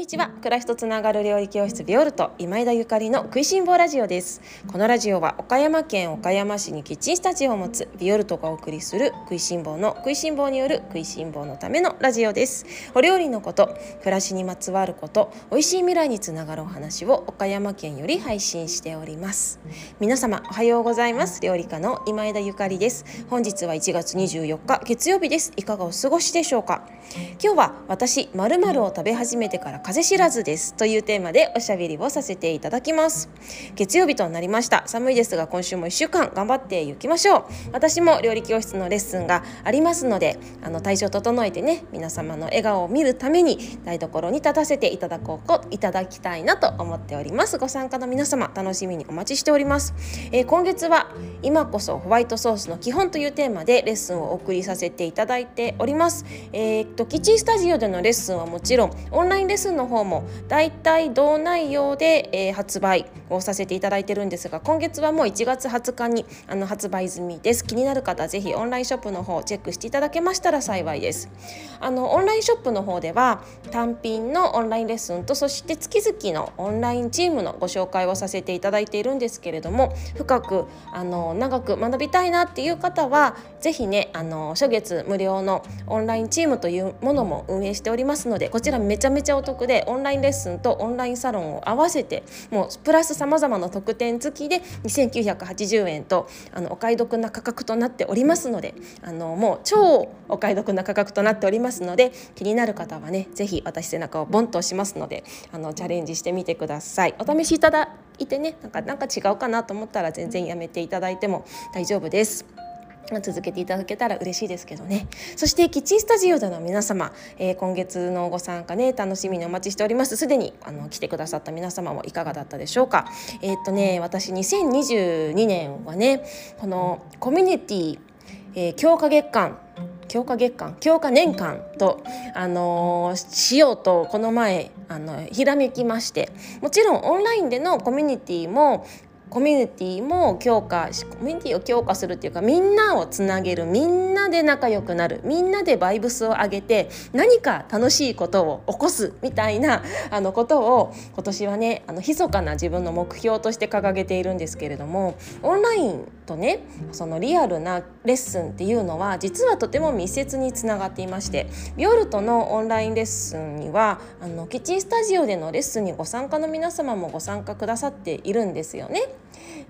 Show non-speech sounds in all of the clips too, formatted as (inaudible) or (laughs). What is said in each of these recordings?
にちは。暮らしとつながる料理教室ビオルト今枝ゆかりの食いしん坊ラジオです。このラジオは岡山県岡山市にキッチンスタジオを持つビオルトがお送りする食いしん坊の食いしん坊による食いしん坊のためのラジオです。お料理のこと暮らしにまつわること美味しい未来につながるお話を岡山県より配信しております。皆様おはようございます。料理家の今枝ゆかりです。本日は1月24日月曜日です。いかがお過ごしでしょうか。今日は私まるを食べ始めてから風知らずですというテーマでおしゃべりをさせていただきます。月曜日となりました。寒いですが今週も1週間頑張っていきましょう。私も料理教室のレッスンがありますのであの体調整えてね皆様の笑顔を見るために台所に立たせていただこういただきたいなと思っております。ご参加の皆様楽しみにお待ちしております、えー、今月は今こそホワイトソースの基本というテーマでレッスンをお送りさせていただいております。えー、っとキッチンスタジオでのレッスンはもちろんオンラインレッスンの方もだいたい同内容で、えー、発売をさせていただいてるんですが今月はもう1月20日にあの発売済みです。気になる方ぜひオンラインショップの方チェックしていただけましたら幸いです。あのオンラインショップの方では単品のオンラインレッスンとそして月々のオンラインチームのご紹介をさせていただいているんですけれども深くあの長く学びたいなっていう方はぜひねあの初月無料のオンラインチームというものも運営しておりますのでこちらめちゃめちゃお得でオンラインレッスンとオンラインサロンを合わせてもうプラスさまざまな特典付きで2980円とあのお買い得な価格となっておりますのであのもう超お買い得な価格となっておりますので気になる方はね是非私背中をボンと押しますのであのチャレンジしてみてください。お試しいただいてねなんかなんか違うかなと思ったら全然やめていただいても大丈夫です。続けていただけたら嬉しいですけどね。そしてキッチンスタジオでの皆様、えー、今月のご参加ね楽しみにお待ちしております。すでにあの来てくださった皆様もいかがだったでしょうか。えー、っとね私2022年はねこのコミュニティ、えー、強化月間強化月間強化年間と、あのー、しようとこの前あのひらめきましてもちろんオンラインでのコミュニティもコミュニティも強化しコミュニティを強化するっていうかみんなをつなげるみんなで仲良くなるみんなでバイブスを上げて何か楽しいことを起こすみたいな (laughs) あのことを今年はねあの密かな自分の目標として掲げているんですけれどもオンラインとねそのリアルなレッスンっていうのは実はとても密接につながっていましてビオルトのオンラインレッスンにはあのキッチンスタジオでのレッスンにご参加の皆様もご参加くださっているんですよね。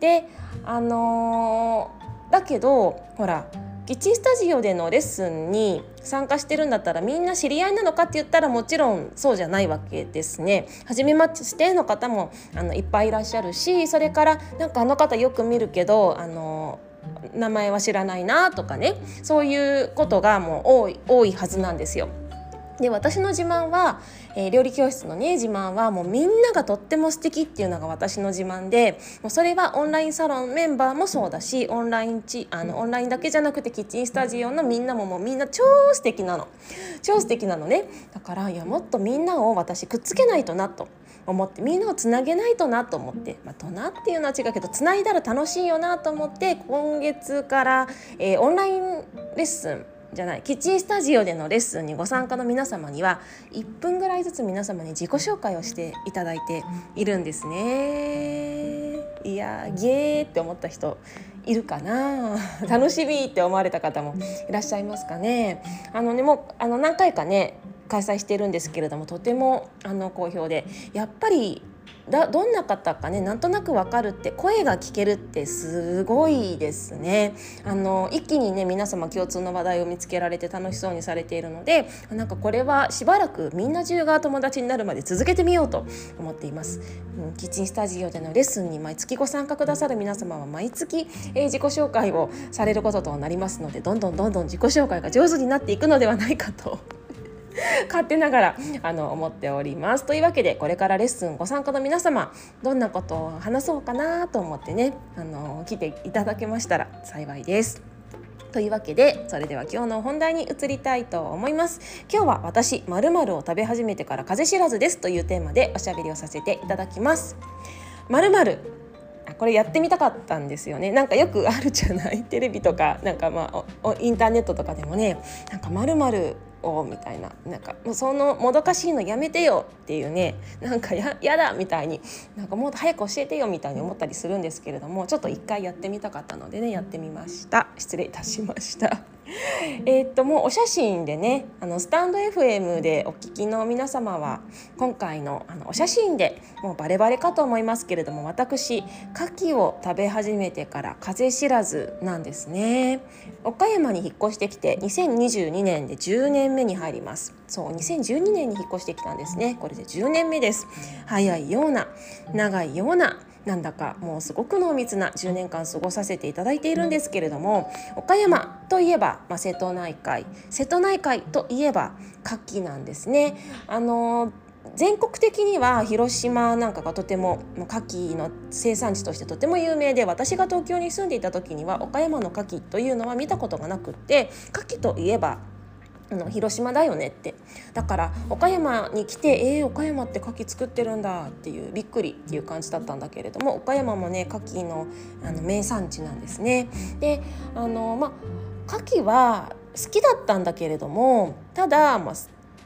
であのー、だけどほらキッチンスタジオでのレッスンに参加してるんだったらみんな知り合いなのかって言ったらもちろんそうじゃないわけですね。初めましての方もあのいっぱいいらっしゃるしそれからなんかあの方よく見るけどあの名前は知らないなとかねそういうことがもう多い多いはずなんですよ。で私の自慢は、えー、料理教室のね自慢はもうみんながとっても素敵っていうのが私の自慢でもうそれはオンラインサロンメンバーもそうだしオンラインちあのオンラインだけじゃなくてキッチンスタジオのみんなももうみんな超素敵なの。超素敵なのね。だからいやもっとみんなを私くっつけないとなと思ってみんなをつなげないとなと思って、まあ、となっていうのは違うけどつないだら楽しいよなと思って今月から、えー、オンラインレッスンじゃないキッチンスタジオでのレッスンにご参加の皆様には1分ぐらいずつ皆様に自己紹介をしていただいているんですね。いやゲーって思った人いるかな (laughs) 楽しみって思われた方もいらっしゃいますかね。あのねもうあの何回かね開催してるんですけれどもとてもあの好評でやっぱりだどんな方かねなんとなくわかるって声が聞けるってすごいですね。あの一気にね皆様共通の話題を見つけられて楽しそうにされているのでなんかこれはしばらくみんな中が友達になるまで続けてみようと思っています、うん、キッチンスタジオでのレッスンに毎月ご参加くださる皆様は毎月、えー、自己紹介をされることとなりますのでどんどんどんどん自己紹介が上手になっていくのではないかと (laughs) 勝手ながらあの思っております。というわけでこれからレッスンご参加の皆様どんなことを話そうかなと思ってねあの来ていただけましたら幸いです。というわけでそれでは今日の本題に移りたいと思います今日は私まるを食べ始めてから風知らずですというテーマでおしゃべりをさせていただきますまるこれやってみたかったんですよねなんかよくあるじゃない？テレビとかなんかまあインターネットとかでもねなんかまるおみたいななんかもうそのもどかしいのやめてよっていうねなんかややだみたいになんかもっと早く教えてよみたいに思ったりするんですけれどもちょっと一回やってみたかったのでねやってみました失礼いたしました。(laughs) えっともうお写真でねあのスタンド FM でお聞きの皆様は今回のあのお写真でもうバレバレかと思いますけれども私牡蠣を食べ始めてから風知らずなんですね。岡山に引っ越してきて2022年で10年目に入ります。そう2012年に引っ越してきたんですね。これで10年目です。早いような長いようななんだかもうすごく濃密な10年間過ごさせていただいているんですけれども岡山といえば、まあ、瀬戸内海瀬戸内海といえば牡蠣なんですね。あの全国的には広島なんかがとても牡蠣の生産地としてとても有名で私が東京に住んでいた時には岡山の牡蠣というのは見たことがなくって牡蠣といえばあの広島だよねってだから岡山に来てえー、岡山って牡蠣作ってるんだっていうびっくりっていう感じだったんだけれども岡山もね牡蠣のあの名産地なんですね。であのま牡蠣は好きだったんだけれどもただ、まあ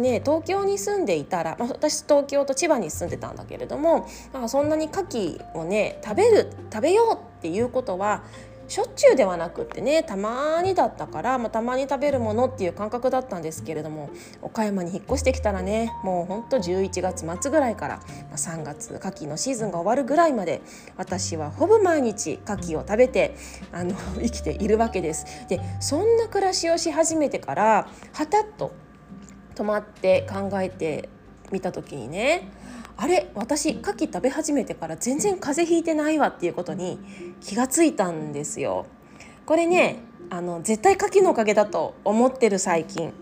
ね、東京に住んでいたら、まあ、私東京と千葉に住んでたんだけれどもそんなに牡蠣をね食べる食べようっていうことはしょっちゅうではなくってねたまにだったから、まあ、たまに食べるものっていう感覚だったんですけれども岡山に引っ越してきたらねもうほんと11月末ぐらいから、ま、3月牡蠣のシーズンが終わるぐらいまで私はほぼ毎日牡蠣を食べてあの (laughs) 生きているわけです。でそんな暮らしをし始めてからはたっと止まって考えてみた時にねあれ私牡蠣食べ始めてから全然風邪ひいてないわっていうことに気がついたんですよ。これねあの絶対牡蠣のおかげだと思ってる最近。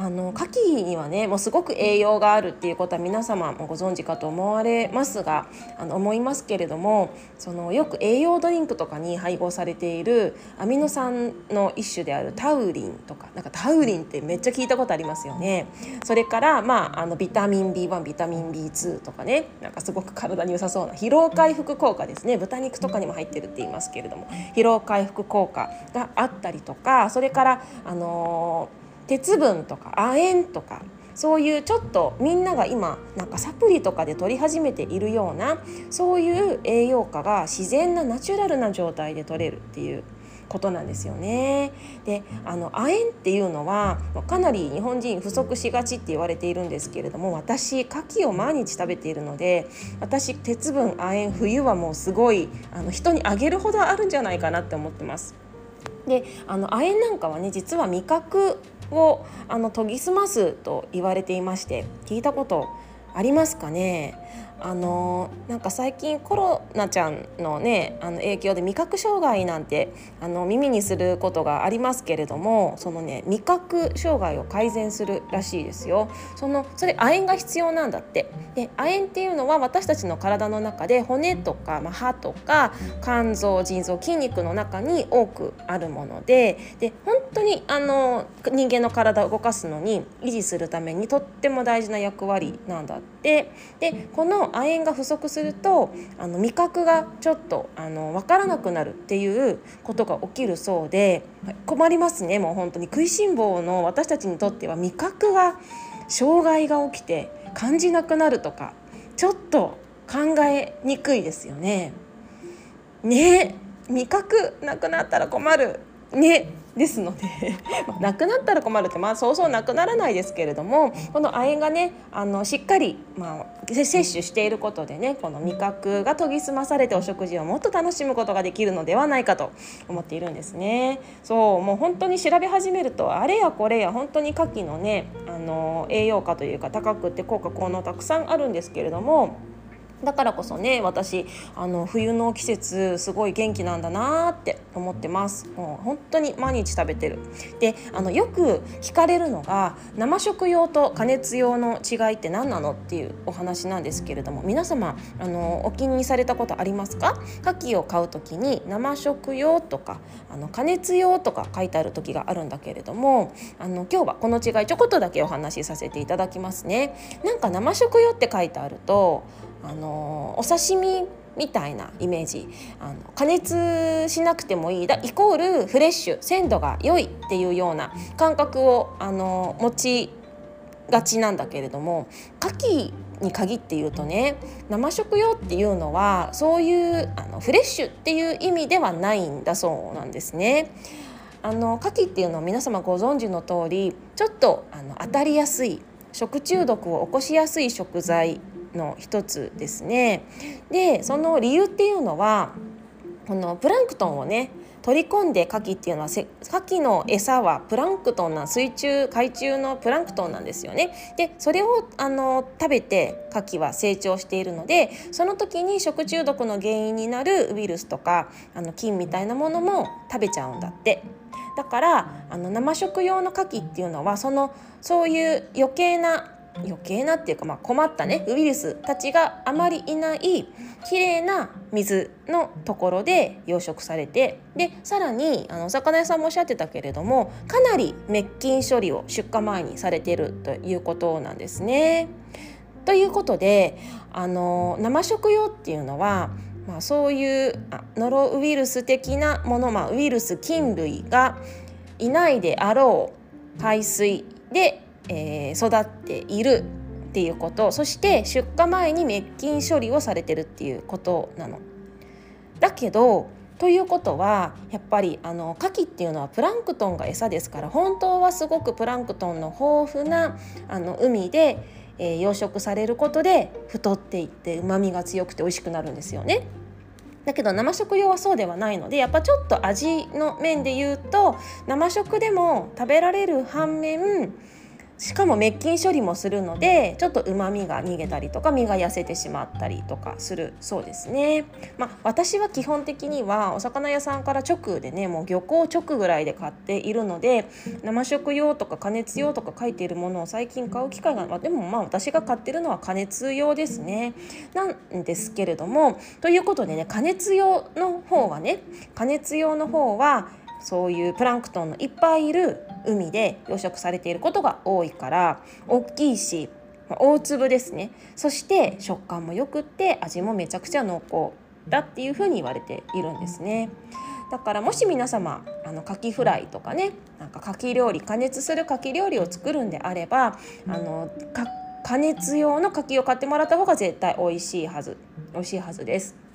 あの牡蠣にはねもうすごく栄養があるっていうことは皆様もご存知かと思われますがあの思いますけれどもそのよく栄養ドリンクとかに配合されているアミノ酸の一種であるタウリンとかなんかタウリンってめっちゃ聞いたことありますよね。それから、まあ、あのビタミン B1 ビタミン B2 とかねなんかすごく体に良さそうな疲労回復効果ですね豚肉とかにも入ってるって言いますけれども疲労回復効果があったりとかそれからあのー鉄分とか亜鉛とかそういうちょっとみんなが今なんかサプリとかで取り始めているようなそういう栄養価が自然なナチュラルな状態で取れるっていうことなんですよね。であの亜鉛っていうのはかなり日本人不足しがちって言われているんですけれども私牡蠣を毎日食べているので私鉄分亜鉛冬はもうすごいあの人にあげるほどあるんじゃないかなって思ってます。であの亜鉛なんかはね実は味覚をあの研ぎ澄ますと言われていまして聞いたことありますかね？あのなんか最近コロナちゃんのねあの影響で味覚障害なんてあの耳にすることがありますけれどもそのね味覚障害を改善するらしいですよ。そのそれ亜鉛が必要なんだって。で亜鉛っていうのは私たちの体の中で骨とか、まあ、歯とか肝臓腎臓筋肉の中に多くあるものでで本当にあの人間の体を動かすのに維持するためにとっても大事な役割なんだって。でこの亜鉛が不足するとあの味覚がちょっとあの分からなくなるっていうことが起きるそうで困りますね。もう本当に食いしん坊の私たちにとっては味覚が障害が起きて感じなくなるとかちょっと考えにくいですよね。ね。味覚なくなったら困る。ね。ですので (laughs) なくなったら困るってまあそうそうなくならないですけれどもこの亜鉛がねあのしっかり、まあ、摂取していることでねこの味覚が研ぎ澄まされてお食事をもっと楽しむことができるのではないかと思っているんですね。そうもう本当に調べ始めるとあれやこれや本当に牡蠣のねあの栄養価というか高くて効果効能たくさんあるんですけれども。だからこそね私あの冬の季節すごい元気なんだなって思ってます。もう本当に毎日食べてる。であのよく聞かれるのが生食用と加熱用の違いって何なのっていうお話なんですけれども皆様あのお気にされたことありますか？牡蠣を買う時に生食用とかあの加熱用とか書いてある時があるんだけれどもあの今日はこの違いちょこっとだけお話しさせていただきますね。なんか生食用って書いてあるとあのお刺身みたいなイメージあの加熱しなくてもいいだイコールフレッシュ鮮度が良いっていうような感覚をあの持ちがちなんだけれども牡蠣に限って言うとね生食用っていうのはそういうあのフレッシュっていう意味ではないんだそうなんですね。あの牡蠣っていうのは皆様ご存知の通りちょっとあの当たりやすい食中毒を起こしやすい食材の一つですね。でその理由っていうのはこのプランクトンをね取り込んで牡蠣っていうのは牡蠣の餌はプランクトンな水中海中のプランクトンなんですよね。でそれをあの食べて牡蠣は成長しているのでその時に食中毒の原因になるウイルスとかあの菌みたいなものも食べちゃうんだって。だからあの生食用の牡蠣っていうのはそのそういう余計な余計なっていうか、まあ、困ったねウイルスたちがあまりいないきれいな水のところで養殖されてでさらにあのお魚屋さんもおっしゃってたけれどもかなり滅菌処理を出荷前にされているということなんですね。ということであの生食用っていうのはまあ、そういうノロウイルス的なもの、まあ、ウイルス菌類がいないであろう海水で、えー、育っているっていうことそして出荷前に滅菌処理をされてるっていうことなの。だけどということはやっぱりあの牡蠣っていうのはプランクトンが餌ですから本当はすごくプランクトンの豊富なあの海で、えー、養殖されることで太っていってうまみが強くて美味しくなるんですよね。だけど生食用はそうではないのでやっぱちょっと味の面で言うと生食でも食べられる反面しかも滅菌処理もするのでちょっとうまみが逃げたりとか身が痩せてしまったりとかするそうですね。まあ、私は基本的にはお魚屋さんから直でねもう漁港直ぐらいで買っているので生食用とか加熱用とか書いているものを最近買う機会が、でもまあ私が買ってるのは加熱用ですね。なんですけれどもということでね加熱用の方はね加熱用の方はそういうプランクトンのいっぱいいる海で養殖されていることが多いから大きいし大粒ですねそして食感もよくって味もめちゃくちゃ濃厚だっていうふうに言われているんですね。だからもし皆様あの牡蠣フライとかねなんか牡蠣料理加熱する牡蠣料理を作るんであればあの加熱用の牡蠣を買ってもらった方が絶対美味しいはず美味しいはずです。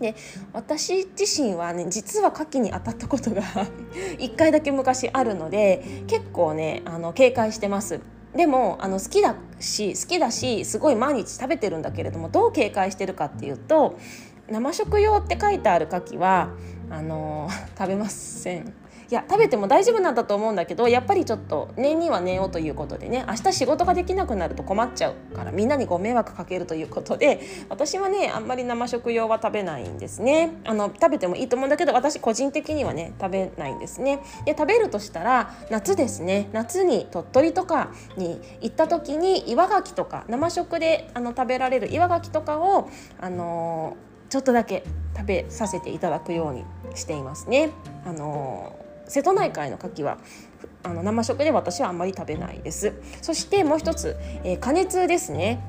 で私自身はね実は牡蠣に当たったことが (laughs) 1回だけ昔あるので結構ねあの警戒してます。でもあの好きだし好きだしすごい毎日食べてるんだけれどもどう警戒してるかっていうと生食用って書いてある牡蠣はあの食べません。いや食べても大丈夫なんだと思うんだけどやっぱりちょっと念には寝ようということでね明日仕事ができなくなると困っちゃうからみんなにご迷惑かけるということで私はねあんまり生食用は食べないんですね。あの食べてもいいと思うんだけど私個人的にはね食べないんですね。で食べるとしたら夏ですね。夏に鳥取とかに行った時に岩牡蠣とか生食であの食べられる岩牡蠣とかをあのちょっとだけ食べさせていただくようにしていますね。あの瀬戸内海の牡蠣はあの生食で私はあんまり食べないです。そしてもう一つ、えー、加熱ですね。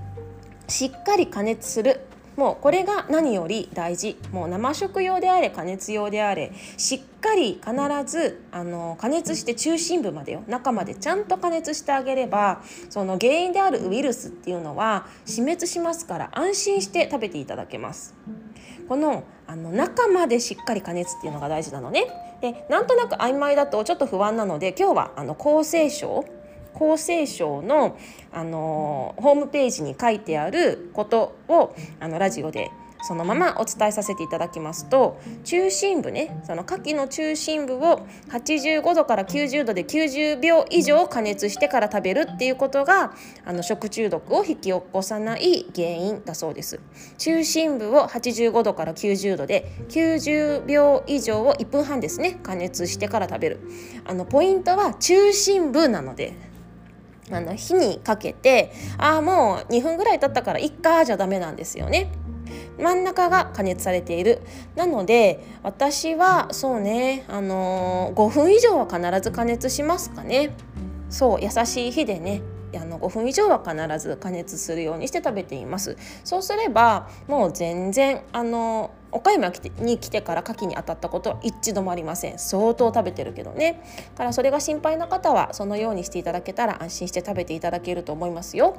しっかり加熱する。もうこれが何より大事。もう生食用であれ加熱用であれしっかり必ずあの加熱して中心部までよ中までちゃんと加熱してあげればその原因であるウイルスっていうのは死滅しますから安心して食べていただけます。このあの中までしっかり加熱っていうのが大事なのね。でなんとなく曖昧だとちょっと不安なので今日はあの厚生省厚生省の、あのホームページに書いてあることをあのラジオでそのままお伝えさせていただきますと中心部ねその牡蠣の中心部を85度から90度で90秒以上加熱してから食べるっていうことがあの食中毒を引き起こさない原因だそうです。中心部を85度から90度で90秒以上を1分半ですね加熱してから食べる。あのポイントは中心部なのであの火にかけてああもう2分ぐらい経ったからいっかじゃダメなんですよね真ん中が加熱されている。なので私はそうねあのー、5分以上は必ず加熱しますかね。そう優しい火でねあの5分以上は必ず加熱するようにして食べています。そうすればもう全然あの岡山に来てから牡蠣に当たったことは一度もありません。相当食べてるけどね。からそれが心配な方はそのようにしていただけたら安心して食べていただけると思いますよ。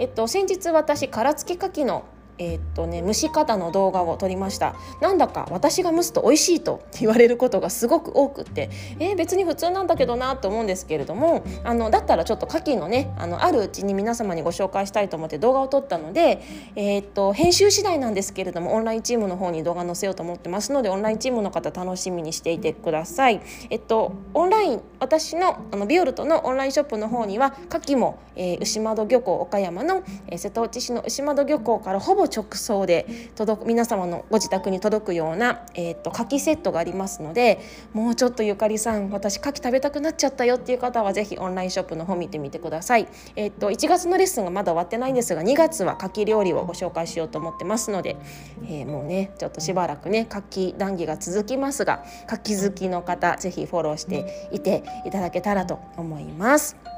えっと先日私殻付き牡蠣のえー、っとね蒸し方の動画を撮りましたなんだか私が蒸すと美味しいと言われることがすごく多くってえー、別に普通なんだけどなと思うんですけれどもあのだったらちょっと牡蠣のねあのあるうちに皆様にご紹介したいと思って動画を撮ったので、えー、っと編集次第なんですけれどもオンラインチームの方に動画載せようと思ってますのでオンラインチームの方楽しみにしていてください。えっとオンライン私のあのビオルトのオンラインショップの方には牡蠣も、えー、牛窓漁港岡山の、えー、瀬戸内市の牛窓漁港からほぼ直送で届く皆様のご自宅に届くような、えーと、牡蠣セットがありますのでもうちょっとゆかりさん私牡蠣食べたくなっちゃったよっていう方はぜひオンラインショップの方見てみてください。えーと、1月のレッスンがまだ終わってないんですが2月は牡蠣料理をご紹介しようと思ってますので、えー、もうねちょっとしばらくね牡蠣談義が続きますが牡蠣好きの方ぜひフォローしていていただけたらと思います。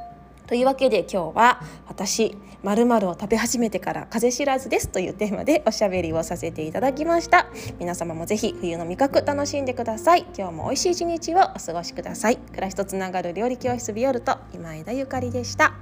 というわけで今日は私まるを食べ始めてから風知らずですというテーマでおしゃべりをさせていただきました。皆様もぜひ冬の味覚楽しんでください。今日も美味しい一日をお過ごしください。暮らしとつながる料理教室ビオルト今枝ゆかりでした。